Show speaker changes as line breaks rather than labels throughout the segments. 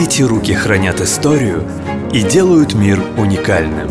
Эти руки хранят историю и делают мир уникальным.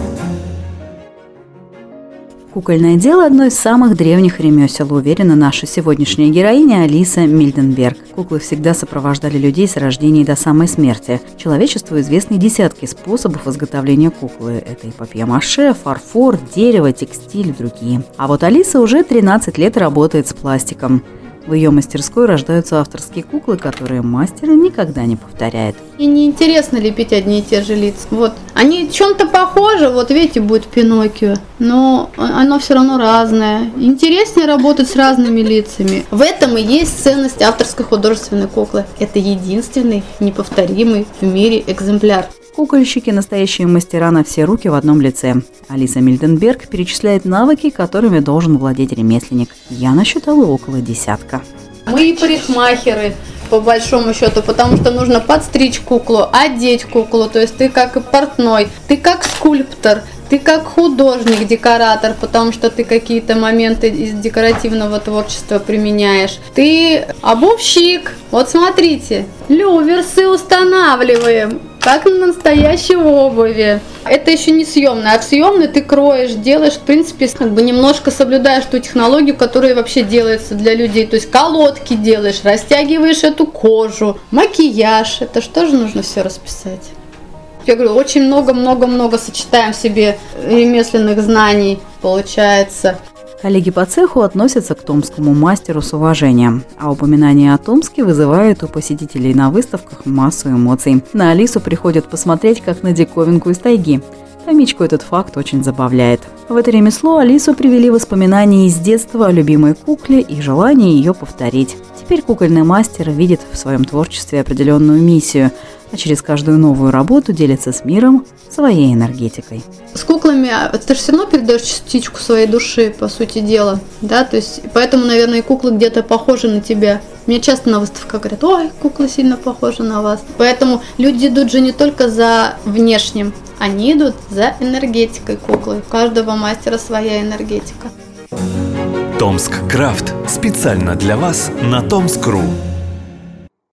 Кукольное дело – одно из самых древних ремесел, уверена наша сегодняшняя героиня Алиса Мильденберг. Куклы всегда сопровождали людей с рождения до самой смерти. Человечеству известны десятки способов изготовления куклы. Это и папье-маше, фарфор, дерево, текстиль и другие. А вот Алиса уже 13 лет работает с пластиком. В ее мастерской рождаются авторские куклы, которые мастер никогда не повторяет.
И неинтересно лепить одни и те же лица. Вот. Они чем-то похожи, вот видите, будет Пиноккио, но оно все равно разное. Интереснее работать с разными лицами. В этом и есть ценность авторской художественной куклы. Это единственный, неповторимый в мире экземпляр.
Кукольщики – настоящие мастера на все руки в одном лице. Алиса Мильденберг перечисляет навыки, которыми должен владеть ремесленник. Я насчитала около десятка.
Мы парикмахеры, по большому счету, потому что нужно подстричь куклу, одеть куклу, то есть ты как портной, ты как скульптор, ты как художник, декоратор, потому что ты какие-то моменты из декоративного творчества применяешь. Ты обувщик. Вот смотрите, люверсы устанавливаем как на настоящей обуви. Это еще не съемная, а в съемной ты кроешь, делаешь, в принципе, как бы немножко соблюдаешь ту технологию, которая вообще делается для людей. То есть колодки делаешь, растягиваешь эту кожу, макияж. Это что же нужно все расписать? Я говорю, очень много-много-много сочетаем в себе ремесленных знаний, получается.
Коллеги по цеху относятся к томскому мастеру с уважением, а упоминание о Томске вызывает у посетителей на выставках массу эмоций. На Алису приходят посмотреть, как на диковинку из тайги. Томичку этот факт очень забавляет. В это ремесло Алису привели воспоминания из детства о любимой кукле и желание ее повторить. Теперь кукольный мастер видит в своем творчестве определенную миссию – а через каждую новую работу делится с миром своей энергетикой.
С куклами а, ты же все равно передаешь частичку своей души, по сути дела, да, то есть поэтому, наверное, и куклы где-то похожи на тебя. Мне часто на выставках говорят, ой, кукла сильно похожа на вас. Поэтому люди идут же не только за внешним, они идут за энергетикой куклы. У каждого мастера своя энергетика.
Томск Крафт специально для вас на Томск.ру.